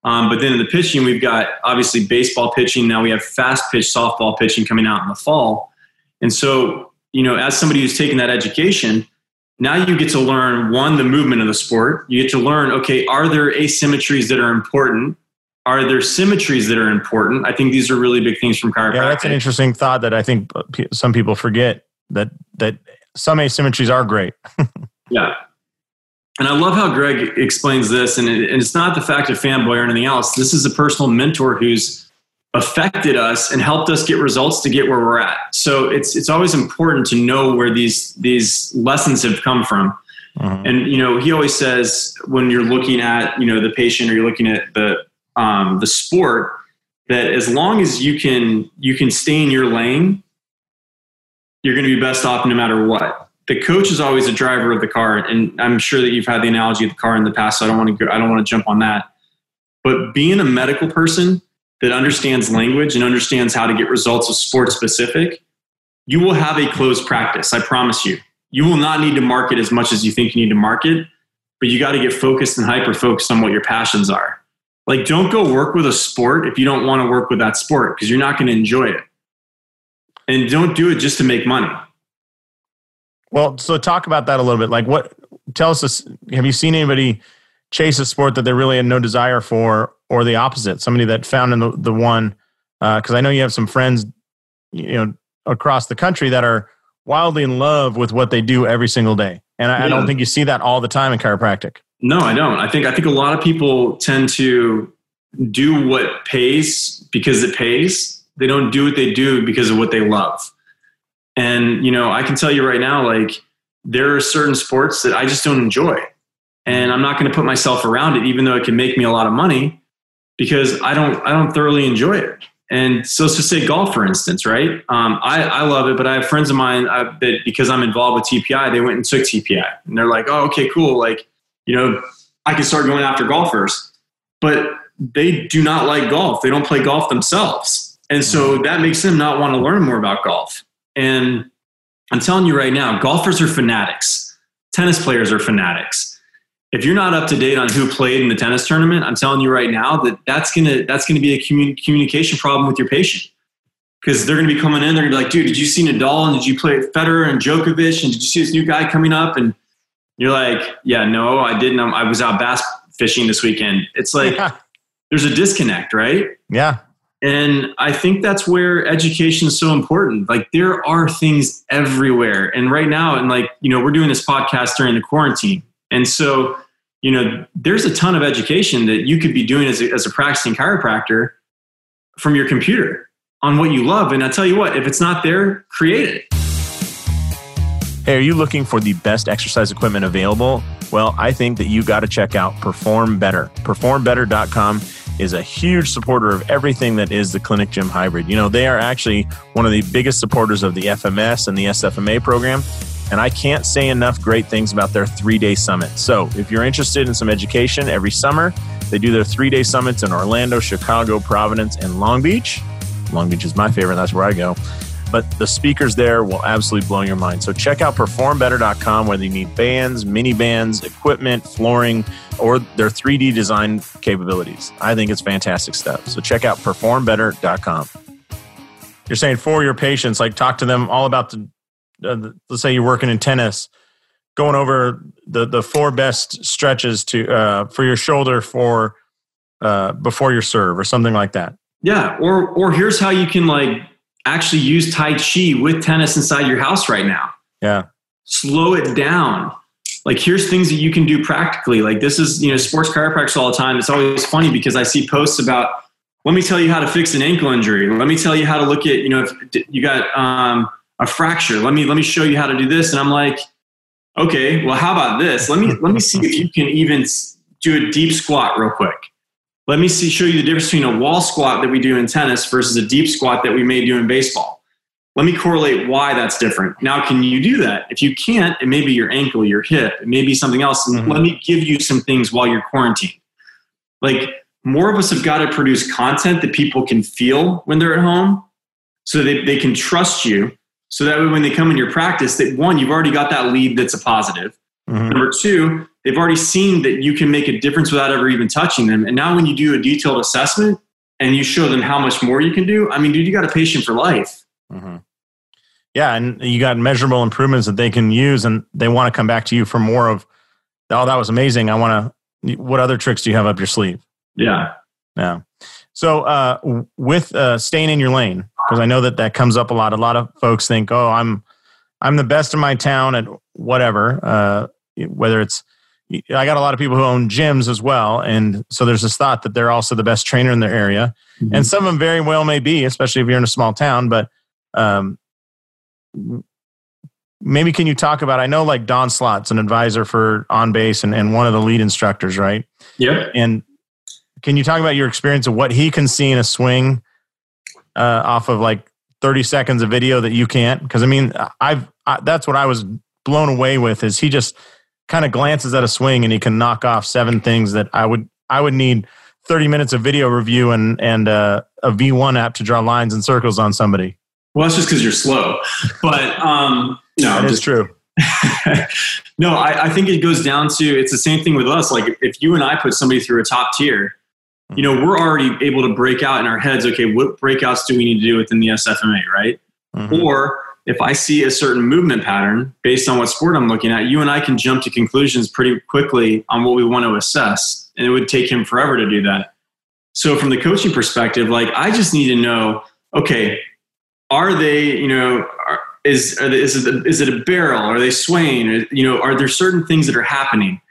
[SPEAKER 2] Um, but then in the pitching, we've got obviously baseball pitching. Now we have fast pitch softball pitching coming out in the fall. And so, you know, as somebody who's taken that education, now you get to learn one, the movement of the sport. You get to learn, okay, are there asymmetries that are important? Are there symmetries that are important? I think these are really big things from chiropractic.
[SPEAKER 1] Yeah, that's an interesting thought that I think uh, some people forget that that some asymmetries are great.
[SPEAKER 2] yeah. And I love how Greg explains this. And, it, and it's not the fact of fanboy or anything else. This is a personal mentor who's affected us and helped us get results to get where we're at. So it's it's always important to know where these these lessons have come from. Mm-hmm. And you know, he always says when you're looking at you know the patient or you're looking at the um, the sport that as long as you can you can stay in your lane, you're going to be best off no matter what. The coach is always a driver of the car, and I'm sure that you've had the analogy of the car in the past. So I don't want to go, I don't want to jump on that. But being a medical person that understands language and understands how to get results of sport specific, you will have a closed practice. I promise you. You will not need to market as much as you think you need to market, but you got to get focused and hyper focused on what your passions are. Like, don't go work with a sport if you don't want to work with that sport because you're not going to enjoy it. And don't do it just to make money.
[SPEAKER 1] Well, so talk about that a little bit. Like, what, tell us this, have you seen anybody chase a sport that they really had no desire for, or the opposite, somebody that found in the, the one, because uh, I know you have some friends, you know, across the country that are wildly in love with what they do every single day. And I, yeah. I don't think you see that all the time in chiropractic.
[SPEAKER 2] No, I don't. I think I think a lot of people tend to do what pays because it pays. They don't do what they do because of what they love. And you know, I can tell you right now, like there are certain sports that I just don't enjoy, and I'm not going to put myself around it, even though it can make me a lot of money, because I don't I don't thoroughly enjoy it. And so, let's just say golf, for instance, right? Um, I, I love it, but I have friends of mine uh, that because I'm involved with TPI, they went and took TPI, and they're like, "Oh, okay, cool. Like, you know, I can start going after golfers. But they do not like golf. They don't play golf themselves. And so mm-hmm. that makes them not want to learn more about golf. And I'm telling you right now, golfers are fanatics. Tennis players are fanatics. If you're not up to date on who played in the tennis tournament, I'm telling you right now that that's gonna that's gonna be a commun- communication problem with your patient because they're gonna be coming in. They're gonna be like, "Dude, did you see Nadal and did you play Federer and Djokovic and did you see this new guy coming up?" And you're like, yeah, no, I didn't. Um, I was out bass fishing this weekend. It's like yeah. there's a disconnect, right?
[SPEAKER 1] Yeah.
[SPEAKER 2] And I think that's where education is so important. Like there are things everywhere. And right now, and like, you know, we're doing this podcast during the quarantine. And so, you know, there's a ton of education that you could be doing as a, as a practicing chiropractor from your computer on what you love. And I tell you what, if it's not there, create it.
[SPEAKER 1] Hey, are you looking for the best exercise equipment available? Well, I think that you got to check out Perform Better. PerformBetter.com is a huge supporter of everything that is the Clinic Gym Hybrid. You know, they are actually one of the biggest supporters of the FMS and the SFMA program. And I can't say enough great things about their three day summit. So, if you're interested in some education every summer, they do their three day summits in Orlando, Chicago, Providence, and Long Beach. Long Beach is my favorite. That's where I go but the speakers there will absolutely blow your mind. So check out performbetter.com whether you need bands, mini bands, equipment, flooring, or their 3D design capabilities. I think it's fantastic stuff. So check out performbetter.com. You're saying for your patients, like talk to them all about the, uh, let's say you're working in tennis, going over the the four best stretches to uh, for your shoulder for uh, before your serve or something like that.
[SPEAKER 2] Yeah, or or here's how you can like actually use Tai Chi with tennis inside your house right now.
[SPEAKER 1] Yeah.
[SPEAKER 2] Slow it down. Like here's things that you can do practically. Like this is, you know, sports chiropractors all the time. It's always funny because I see posts about, let me tell you how to fix an ankle injury. Let me tell you how to look at, you know, if you got um, a fracture. Let me let me show you how to do this. And I'm like, okay, well, how about this? Let me let me see if you can even do a deep squat real quick. Let me see, show you the difference between a wall squat that we do in tennis versus a deep squat that we may do in baseball. Let me correlate why that's different. Now, can you do that? If you can't, it may be your ankle, your hip, it may be something else. Mm-hmm. let me give you some things while you're quarantined. Like more of us have got to produce content that people can feel when they're at home so they, they can trust you. So that way, when they come in your practice, that one, you've already got that lead that's a positive. Mm-hmm. Number two, they've already seen that you can make a difference without ever even touching them. And now when you do a detailed assessment and you show them how much more you can do, I mean, dude, you got a patient for life. Mm-hmm.
[SPEAKER 1] Yeah, and you got measurable improvements that they can use, and they want to come back to you for more of. Oh, that was amazing! I want to. What other tricks do you have up your sleeve?
[SPEAKER 2] Yeah,
[SPEAKER 1] yeah. So, uh, with uh, staying in your lane, because I know that that comes up a lot. A lot of folks think, "Oh, I'm, I'm the best in my town at whatever." Uh, whether it's, I got a lot of people who own gyms as well, and so there's this thought that they're also the best trainer in their area, mm-hmm. and some of them very well may be, especially if you're in a small town. But um, maybe can you talk about? I know like Don Slaught's an advisor for On Base and, and one of the lead instructors, right?
[SPEAKER 2] Yeah.
[SPEAKER 1] And can you talk about your experience of what he can see in a swing uh, off of like 30 seconds of video that you can't? Because I mean, I've I, that's what I was blown away with is he just kind of glances at a swing and he can knock off seven things that I would I would need 30 minutes of video review and and uh, a V1 app to draw lines and circles on somebody.
[SPEAKER 2] Well, that's just because you're slow. But um, no,
[SPEAKER 1] that is true.
[SPEAKER 2] no, I, I, think it goes down to it's the same thing with us. Like if you and I put somebody through a top tier, you know, we're already able to break out in our heads. Okay, what breakouts do we need to do within the SFMA, right? Mm-hmm. Or if I see a certain movement pattern based on what sport I'm looking at, you and I can jump to conclusions pretty quickly on what we want to assess, and it would take him forever to do that. So from the coaching perspective, like I just need to know, okay, are they, you know, are, is they, is it a, is it a barrel? Are they swaying? you know, are there certain things that are happening?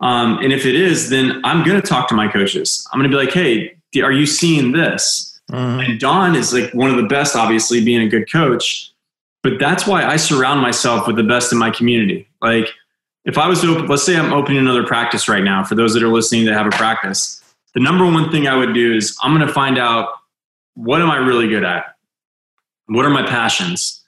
[SPEAKER 2] Um, and if it is, then I'm going to talk to my coaches. I'm going to be like, hey, are you seeing this? Mm-hmm. And Don is like one of the best, obviously, being a good coach. But that's why I surround myself with the best in my community. Like, if I was to open, let's say I'm opening another practice right now, for those that are listening that have a practice, the number one thing I would do is I'm going to find out what am I really good at? What are my passions?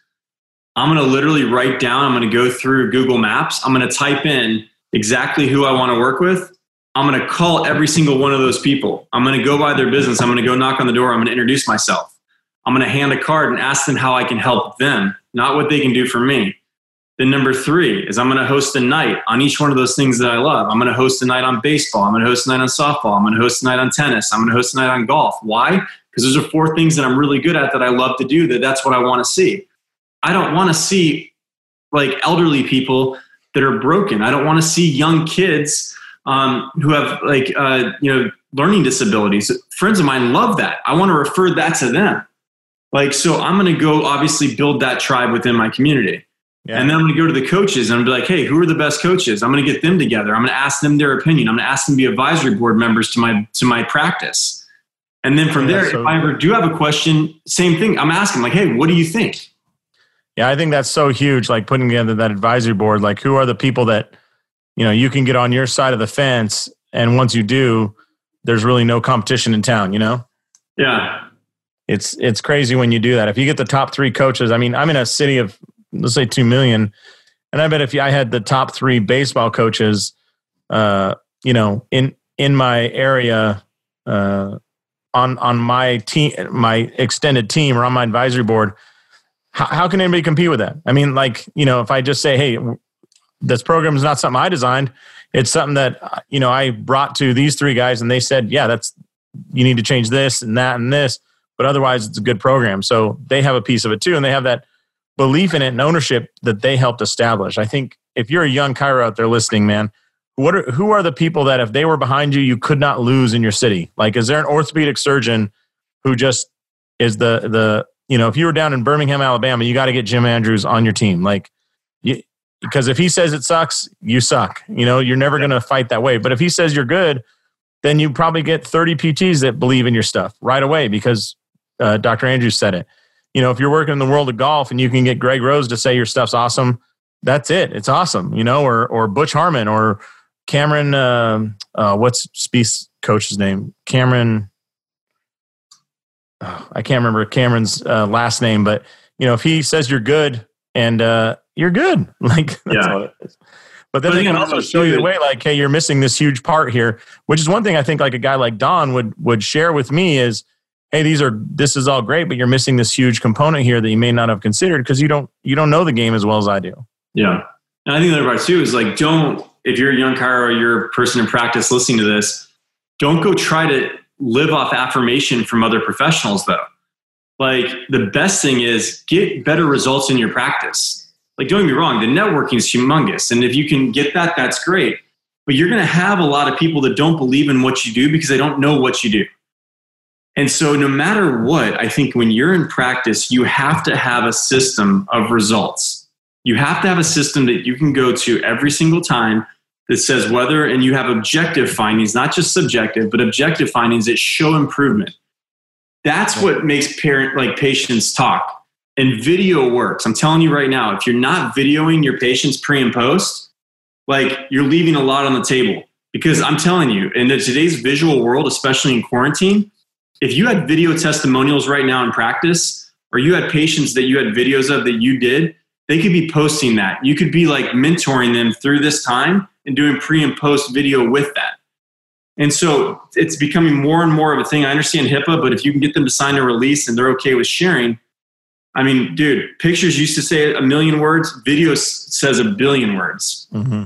[SPEAKER 2] I'm going to literally write down, I'm going to go through Google Maps, I'm going to type in exactly who I want to work with. I'm going to call every single one of those people. I'm going to go by their business. I'm going to go knock on the door. I'm going to introduce myself. I'm going to hand a card and ask them how I can help them, not what they can do for me. Then number three is I'm going to host a night on each one of those things that I love. I'm going to host a night on baseball. I'm going to host a night on softball. I'm going to host a night on tennis. I'm going to host a night on golf. Why? because those are four things that I'm really good at that I love to do that that's what I want to see. I don't want to see like elderly people that are broken. I don't want to see young kids um, who have like uh, you know learning disabilities. Friends of mine love that. I want to refer that to them. Like so, I'm going to go obviously build that tribe within my community. Yeah. And then I'm going to go to the coaches and I'm be like, hey, who are the best coaches? I'm going to get them together. I'm going to ask them their opinion. I'm going to ask them to be advisory board members to my to my practice. And then from there, so, if I ever do have a question, same thing. I'm asking, like, hey, what do you think?
[SPEAKER 1] Yeah, I think that's so huge. Like putting together that advisory board. Like, who are the people that you know you can get on your side of the fence, and once you do, there's really no competition in town. You know?
[SPEAKER 2] Yeah.
[SPEAKER 1] It's it's crazy when you do that. If you get the top three coaches, I mean, I'm in a city of let's say two million, and I bet if I had the top three baseball coaches, uh, you know, in in my area, uh, on on my team, my extended team, or on my advisory board, how, how can anybody compete with that? I mean, like you know, if I just say, hey, this program is not something I designed, it's something that uh, you know I brought to these three guys, and they said, yeah, that's you need to change this and that and this, but otherwise it's a good program. So they have a piece of it too, and they have that belief in it and ownership that they helped establish. I think if you're a young chiro out there listening, man, what are, who are the people that if they were behind you, you could not lose in your city? Like, is there an orthopedic surgeon who just is the the you know if you were down in Birmingham, Alabama, you got to get Jim Andrews on your team, like. You, because if he says it sucks, you suck. You know, you're never going to fight that way. But if he says you're good, then you probably get 30 PTs that believe in your stuff right away because uh, Dr. Andrews said it. You know, if you're working in the world of golf and you can get Greg Rose to say your stuff's awesome, that's it. It's awesome. You know, or or Butch Harmon or Cameron, uh, uh, what's Spieth's coach's name? Cameron. Oh, I can't remember Cameron's uh, last name, but you know, if he says you're good and uh, you're good, like
[SPEAKER 2] yeah.
[SPEAKER 1] But then but they can also show you the way, like, hey, you're missing this huge part here, which is one thing I think like a guy like Don would would share with me is, hey, these are this is all great, but you're missing this huge component here that you may not have considered because you don't you don't know the game as well as I do.
[SPEAKER 2] Yeah, and I think the other part too is like don't if you're a young chiro or you're a person in practice listening to this, don't go try to live off affirmation from other professionals though. Like the best thing is get better results in your practice. Like don't get me wrong, the networking is humongous. And if you can get that, that's great. But you're gonna have a lot of people that don't believe in what you do because they don't know what you do. And so, no matter what, I think when you're in practice, you have to have a system of results. You have to have a system that you can go to every single time that says whether, and you have objective findings, not just subjective, but objective findings that show improvement. That's what makes parent like patients talk. And video works. I'm telling you right now, if you're not videoing your patients pre and post, like you're leaving a lot on the table. Because I'm telling you, in today's visual world, especially in quarantine, if you had video testimonials right now in practice, or you had patients that you had videos of that you did, they could be posting that. You could be like mentoring them through this time and doing pre and post video with that. And so it's becoming more and more of a thing. I understand HIPAA, but if you can get them to sign a release and they're okay with sharing, I mean, dude, pictures used to say a million words, video says a billion words.
[SPEAKER 1] Mm-hmm.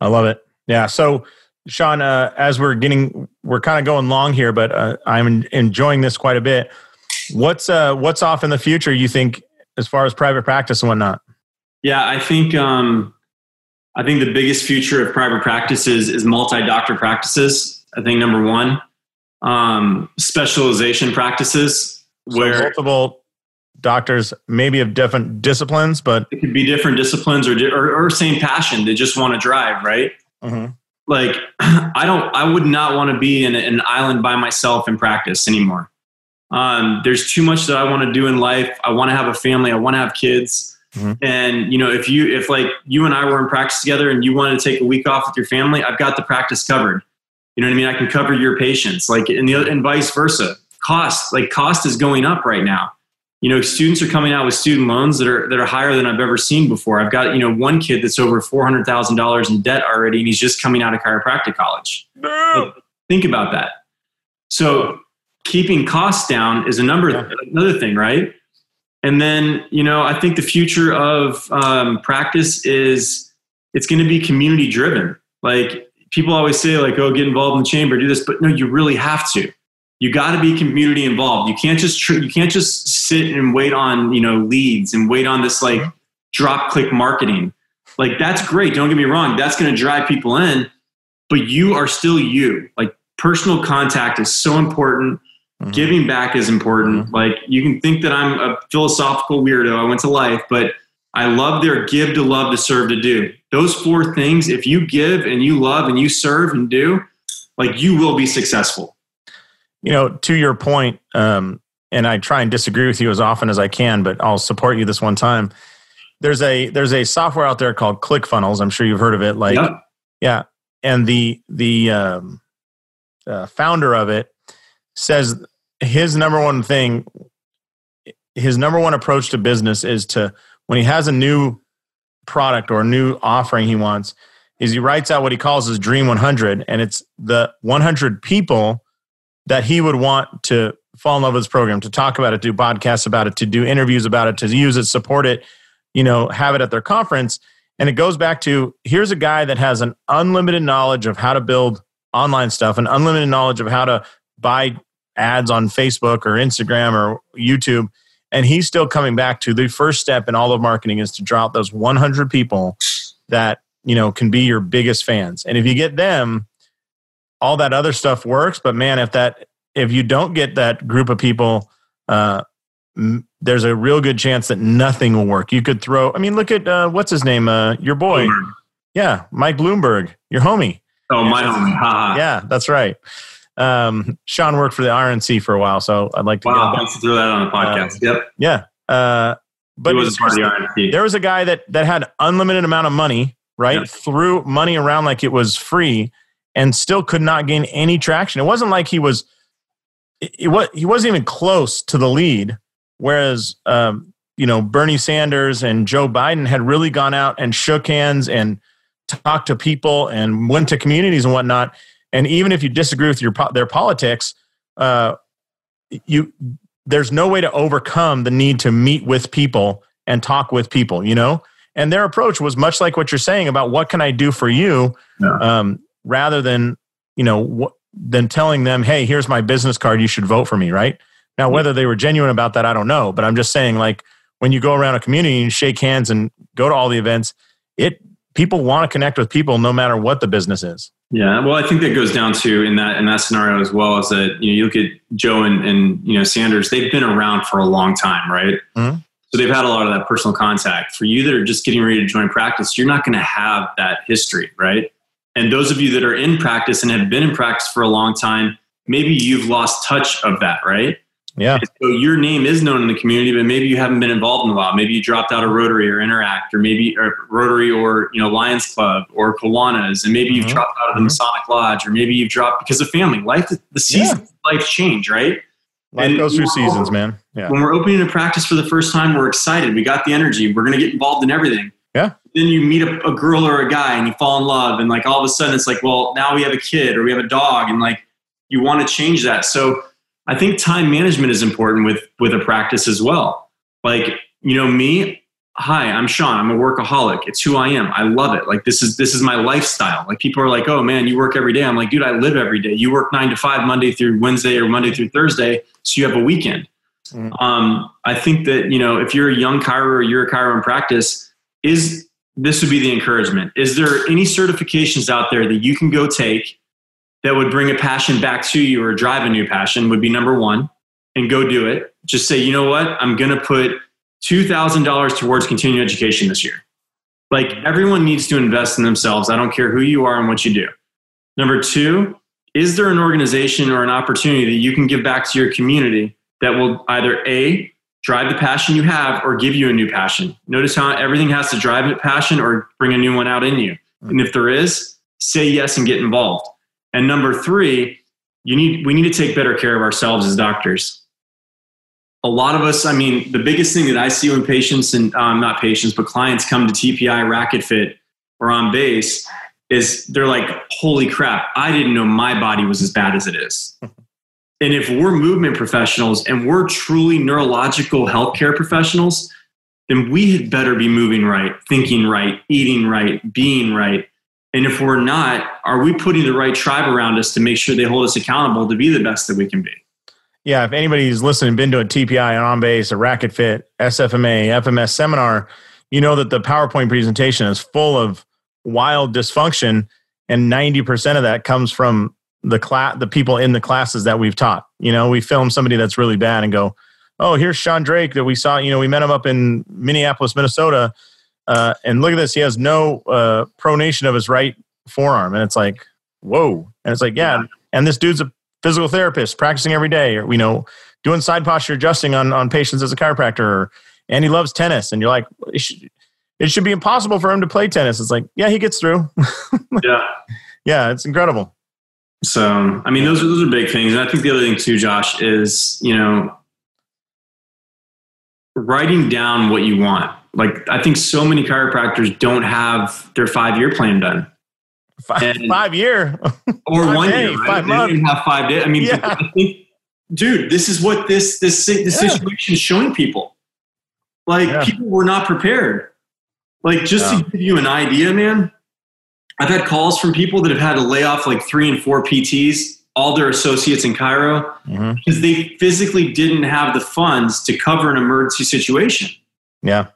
[SPEAKER 1] I love it. Yeah. So, Sean, uh, as we're getting, we're kind of going long here, but uh, I'm enjoying this quite a bit. What's uh, what's off in the future? You think, as far as private practice and whatnot?
[SPEAKER 2] Yeah, I think um, I think the biggest future of private practices is, multi-doctor practices. I think number one, um, specialization practices where
[SPEAKER 1] so multiple doctors maybe of different disciplines, but
[SPEAKER 2] it could be different disciplines or, or, or same passion. They just want to drive, right? Mm-hmm. Like I don't, I would not want to be in an island by myself in practice anymore. Um, there's too much that I want to do in life. I want to have a family. I want to have kids. Mm-hmm. And you know, if you if like you and I were in practice together and you wanted to take a week off with your family, I've got the practice covered. You know what I mean? I can cover your patients, like and the and vice versa. Cost like cost is going up right now. You know, students are coming out with student loans that are that are higher than I've ever seen before. I've got you know one kid that's over four hundred thousand dollars in debt already, and he's just coming out of chiropractic college. No. Like, think about that. So keeping costs down is a number yeah. another thing, right? And then, you know, I think the future of um, practice is it's going to be community driven. Like people always say, like, oh, get involved in the chamber, do this, but no, you really have to. You got to be community involved. You can't just tr- you can't just sit and wait on you know leads and wait on this like drop click marketing. Like that's great. Don't get me wrong. That's going to drive people in, but you are still you. Like personal contact is so important Mm-hmm. Giving back is important. Mm-hmm. Like you can think that I'm a philosophical weirdo. I went to life, but I love their give to love to serve to do. Those four things, if you give and you love and you serve and do, like you will be successful.
[SPEAKER 1] You know, to your point, um, and I try and disagree with you as often as I can, but I'll support you this one time. There's a there's a software out there called ClickFunnels. I'm sure you've heard of it. Like, yep. yeah, and the the um, uh, founder of it says his number one thing, his number one approach to business is to when he has a new product or a new offering he wants, is he writes out what he calls his dream 100, and it's the 100 people that he would want to fall in love with his program, to talk about it, do podcasts about it, to do interviews about it, to use it, support it, you know, have it at their conference. And it goes back to here's a guy that has an unlimited knowledge of how to build online stuff, an unlimited knowledge of how to buy ads on Facebook or Instagram or YouTube. And he's still coming back to the first step in all of marketing is to draw out those 100 people that, you know, can be your biggest fans. And if you get them, all that other stuff works. But man, if that, if you don't get that group of people, uh, there's a real good chance that nothing will work. You could throw, I mean, look at, uh, what's his name? Uh, your boy. Bloomberg. Yeah. Mike Bloomberg, your homie.
[SPEAKER 2] Oh, my homie. Ha-ha.
[SPEAKER 1] Yeah, that's right. Um, Sean worked for the RNC for a while, so I'd like to.
[SPEAKER 2] Wow, get, to throw that on the podcast. Uh, yep.
[SPEAKER 1] Yeah. Uh, but
[SPEAKER 2] was part of the RNC.
[SPEAKER 1] there was a guy that that had unlimited amount of money, right? Threw money around like it was free, and still could not gain any traction. It wasn't like he was. It, was he wasn't even close to the lead. Whereas, um, you know, Bernie Sanders and Joe Biden had really gone out and shook hands and talked to people and went to communities and whatnot and even if you disagree with your their politics, uh, you there's no way to overcome the need to meet with people and talk with people. You know, and their approach was much like what you're saying about what can I do for you, yeah. um, rather than you know than telling them, hey, here's my business card, you should vote for me, right? Now, whether they were genuine about that, I don't know, but I'm just saying, like when you go around a community and shake hands and go to all the events, it people want to connect with people no matter what the business is.
[SPEAKER 2] Yeah, well, I think that goes down to in that in that scenario as well is that you know you look at Joe and, and you know Sanders, they've been around for a long time, right? Mm-hmm. So they've had a lot of that personal contact. For you that are just getting ready to join practice, you're not going to have that history, right? And those of you that are in practice and have been in practice for a long time, maybe you've lost touch of that, right?
[SPEAKER 1] Yeah.
[SPEAKER 2] So your name is known in the community, but maybe you haven't been involved in a while. Maybe you dropped out of Rotary or Interact, or maybe or Rotary or you know Lions Club or Kiwanis, and maybe you've mm-hmm. dropped out of the mm-hmm. Masonic Lodge, or maybe you've dropped because of family. Life, the seasons, yeah. life change, right?
[SPEAKER 1] Life and goes through seasons, man. Yeah.
[SPEAKER 2] When we're opening a practice for the first time, we're excited. We got the energy. We're going to get involved in everything.
[SPEAKER 1] Yeah.
[SPEAKER 2] Then you meet a, a, girl or a guy and you fall in love. And like all of a sudden it's like, well, now we have a kid or we have a dog. And like you want to change that. So I think time management is important with, with a practice as well. Like, you know, me, hi, I'm Sean. I'm a workaholic. It's who I am. I love it. Like this is, this is my lifestyle. Like people are like, oh man, you work every day. I'm like, dude, I live every day. You work nine to five, Monday through Wednesday or Monday through Thursday so you have a weekend. Mm-hmm. Um, I think that you know if you're a young chiro or you're a chiro in practice, is this would be the encouragement? Is there any certifications out there that you can go take that would bring a passion back to you or drive a new passion? Would be number one, and go do it. Just say, you know what, I'm going to put two thousand dollars towards continuing education this year. Like everyone needs to invest in themselves. I don't care who you are and what you do. Number two, is there an organization or an opportunity that you can give back to your community that will either A, drive the passion you have or give you a new passion? Notice how everything has to drive a passion or bring a new one out in you. And if there is, say yes and get involved. And number three, you need we need to take better care of ourselves as doctors. A lot of us, I mean, the biggest thing that I see when patients and um, not patients, but clients come to TPI, Racket Fit, or on base is they're like, holy crap, I didn't know my body was as bad as it is. and if we're movement professionals and we're truly neurological healthcare professionals, then we had better be moving right, thinking right, eating right, being right. And if we're not, are we putting the right tribe around us to make sure they hold us accountable to be the best that we can be?
[SPEAKER 1] Yeah, if anybody's listening, been to a TPI, on base, a Racket Fit, SFMA, FMS seminar, you know that the PowerPoint presentation is full of wild dysfunction and 90% of that comes from the class the people in the classes that we've taught you know we film somebody that's really bad and go oh here's sean drake that we saw you know we met him up in minneapolis minnesota uh, and look at this he has no uh, pronation of his right forearm and it's like whoa and it's like yeah and this dude's a physical therapist practicing every day or you know doing side posture adjusting on on patients as a chiropractor and he loves tennis and you're like it should be impossible for him to play tennis. It's like, yeah, he gets through.
[SPEAKER 2] yeah.
[SPEAKER 1] Yeah, it's incredible.
[SPEAKER 2] So, I mean, those are, those are big things. And I think the other thing too, Josh, is, you know, writing down what you want. Like, I think so many chiropractors don't have their five year plan done.
[SPEAKER 1] Five, five year
[SPEAKER 2] or five one day, year, right? five months. Have five days. I mean, yeah. I think, dude, this is what this, this, this yeah. situation is showing people. Like, yeah. people were not prepared. Like just to give you an idea, man, I've had calls from people that have had to lay off like three and four PTs, all their associates in chiro mm-hmm. because they physically didn't have the funds to cover an emergency situation.
[SPEAKER 1] Yeah.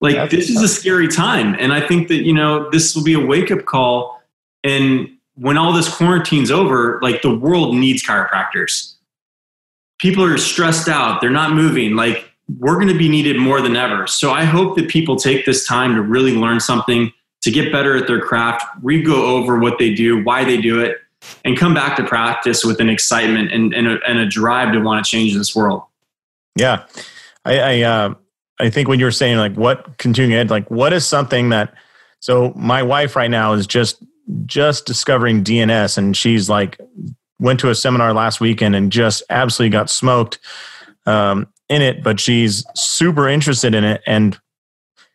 [SPEAKER 2] Like That's this tough. is a scary time. And I think that, you know, this will be a wake up call. And when all this quarantine's over, like the world needs chiropractors. People are stressed out. They're not moving. Like we're going to be needed more than ever. So I hope that people take this time to really learn something, to get better at their craft, re go over what they do, why they do it, and come back to practice with an excitement and, and, a, and a drive to want to change this world.
[SPEAKER 1] Yeah. I, I, uh, I think when you were saying like what continuing ed, like what is something that, so my wife right now is just, just discovering DNS and she's like, went to a seminar last weekend and just absolutely got smoked. Um, in it, but she's super interested in it. And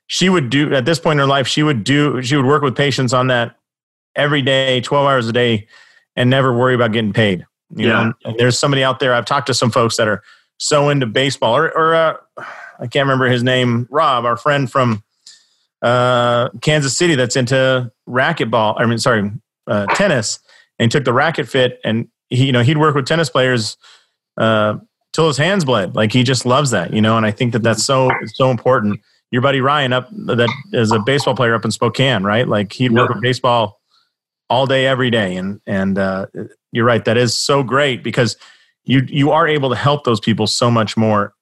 [SPEAKER 1] she would do at this point in her life, she would do, she would work with patients on that every day, 12 hours a day, and never worry about getting paid. You yeah. know, and there's somebody out there. I've talked to some folks that are so into baseball, or, or uh, I can't remember his name, Rob, our friend from uh, Kansas City that's into racquetball. I mean, sorry, uh, tennis, and he took the racket fit, and he, you know, he'd work with tennis players uh, till his hands bled. Like he just loves that, you know. And I think that that's so so important. Your buddy Ryan up that is a baseball player up in Spokane, right? Like he'd work with baseball all day, every day, and and uh, you're right. That is so great because you you are able to help those people so much more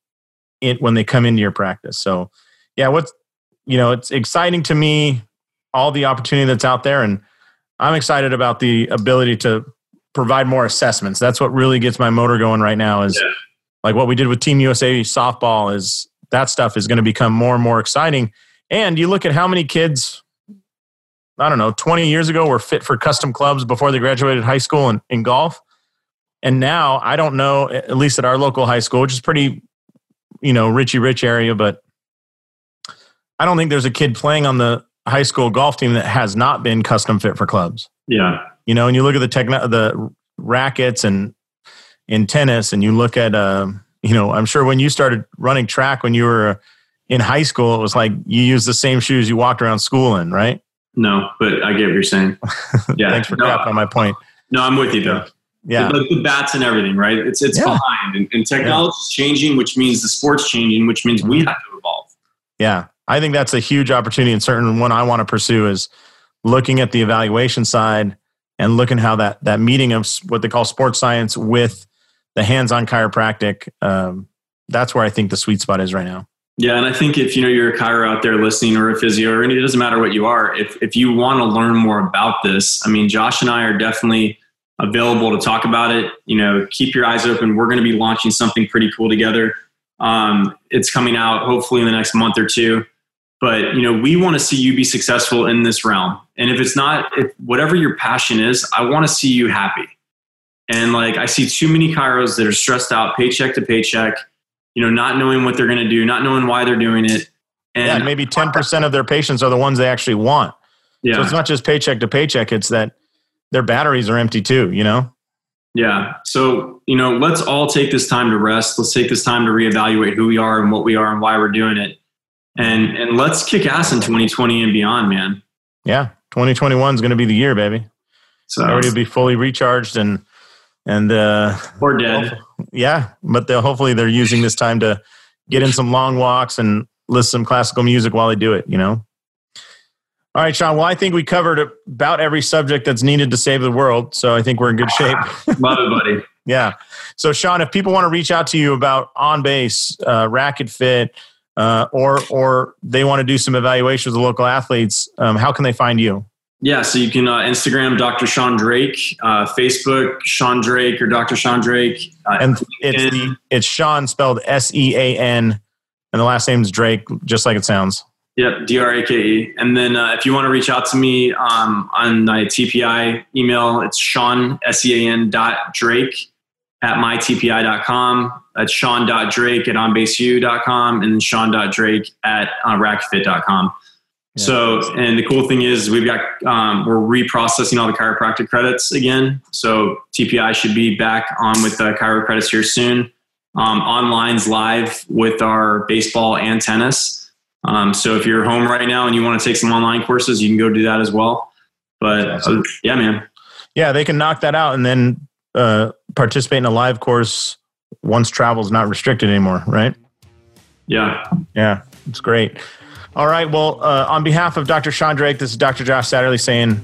[SPEAKER 1] in, when they come into your practice. So yeah, what's you know it's exciting to me all the opportunity that's out there, and I'm excited about the ability to provide more assessments. That's what really gets my motor going right now. Is yeah. like what we did with Team USA softball. Is that stuff is going to become more and more exciting. And you look at how many kids I don't know, 20 years ago were fit for custom clubs before they graduated high school in, in golf. And now I don't know, at least at our local high school, which is pretty, you know, Richie Rich area, but I don't think there's a kid playing on the high school golf team that has not been custom fit for clubs.
[SPEAKER 2] Yeah.
[SPEAKER 1] You know, and you look at the techno- the rackets and in tennis and you look at, uh, you know, I'm sure when you started running track when you were in high school, it was like you used the same shoes you walked around school in, right?
[SPEAKER 2] No, but I get what you're saying.
[SPEAKER 1] Yeah. Thanks for no, on my point.
[SPEAKER 2] No, I'm with you though.
[SPEAKER 1] Yeah.
[SPEAKER 2] The, the bats and everything, right? It's it's yeah. behind. And, and technology is yeah. changing, which means the sport's changing, which means we mm-hmm. have to evolve.
[SPEAKER 1] Yeah. I think that's a huge opportunity and certain one I want to pursue is looking at the evaluation side and looking how that that meeting of what they call sports science with the hands-on chiropractic um, that's where I think the sweet spot is right now.
[SPEAKER 2] Yeah, and I think if you know you're a chiro out there listening or a physio, or any, it doesn't matter what you are, if if you want to learn more about this, I mean, Josh and I are definitely available to talk about it. You know, keep your eyes open. We're going to be launching something pretty cool together. Um, it's coming out hopefully in the next month or two. But you know, we want to see you be successful in this realm. And if it's not, if whatever your passion is, I want to see you happy. And like I see too many chiros that are stressed out, paycheck to paycheck you know, not knowing what they're going to do, not knowing why they're doing it.
[SPEAKER 1] And yeah, maybe 10% of their patients are the ones they actually want. Yeah. So it's not just paycheck to paycheck, it's that their batteries are empty too, you know?
[SPEAKER 2] Yeah. So, you know, let's all take this time to rest. Let's take this time to reevaluate who we are and what we are and why we're doing it. And and let's kick ass in 2020 and beyond, man.
[SPEAKER 1] Yeah. 2021 is going to be the year, baby. So I already be fully recharged and and uh,
[SPEAKER 2] or dead.
[SPEAKER 1] Yeah, but they'll hopefully they're using this time to get in some long walks and listen some classical music while they do it. You know. All right, Sean. Well, I think we covered about every subject that's needed to save the world, so I think we're in good shape.
[SPEAKER 2] Love it, buddy.
[SPEAKER 1] yeah. So, Sean, if people want to reach out to you about on base, uh, racket fit, uh, or or they want to do some evaluations of local athletes, um, how can they find you?
[SPEAKER 2] Yeah, so you can uh, Instagram Dr. Sean Drake, uh, Facebook Sean Drake or Dr. Sean Drake,
[SPEAKER 1] uh, and it's the, it's Sean spelled S E A N, and the last name is Drake, just like it sounds.
[SPEAKER 2] Yep, D R A K E. And then uh, if you want to reach out to me um, on my TPI email, it's Sean S E A N dot Drake at mytpi.com. That's Sean dot Drake at onbaseu.com and Sean dot Drake at uh, rackfit.com. So, and the cool thing is we've got, um, we're reprocessing all the chiropractic credits again. So TPI should be back on with the chiro credits here soon. Um, online's live with our baseball and tennis. Um, so if you're home right now and you want to take some online courses, you can go do that as well. But uh, yeah, man.
[SPEAKER 1] Yeah, they can knock that out and then uh, participate in a live course once travel is not restricted anymore, right?
[SPEAKER 2] Yeah.
[SPEAKER 1] Yeah, it's great. All right. Well, uh, on behalf of Dr. Sean Drake, this is Dr. Josh Satterley saying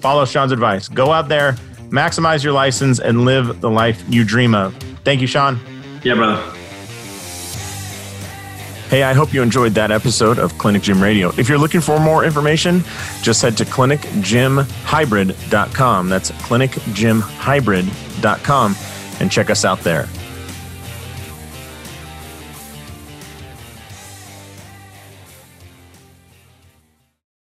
[SPEAKER 1] follow Sean's advice. Go out there, maximize your license, and live the life you dream of. Thank you, Sean.
[SPEAKER 2] Yeah, brother.
[SPEAKER 1] Hey, I hope you enjoyed that episode of Clinic Gym Radio. If you're looking for more information, just head to clinicgymhybrid.com. That's clinicgymhybrid.com and check us out there.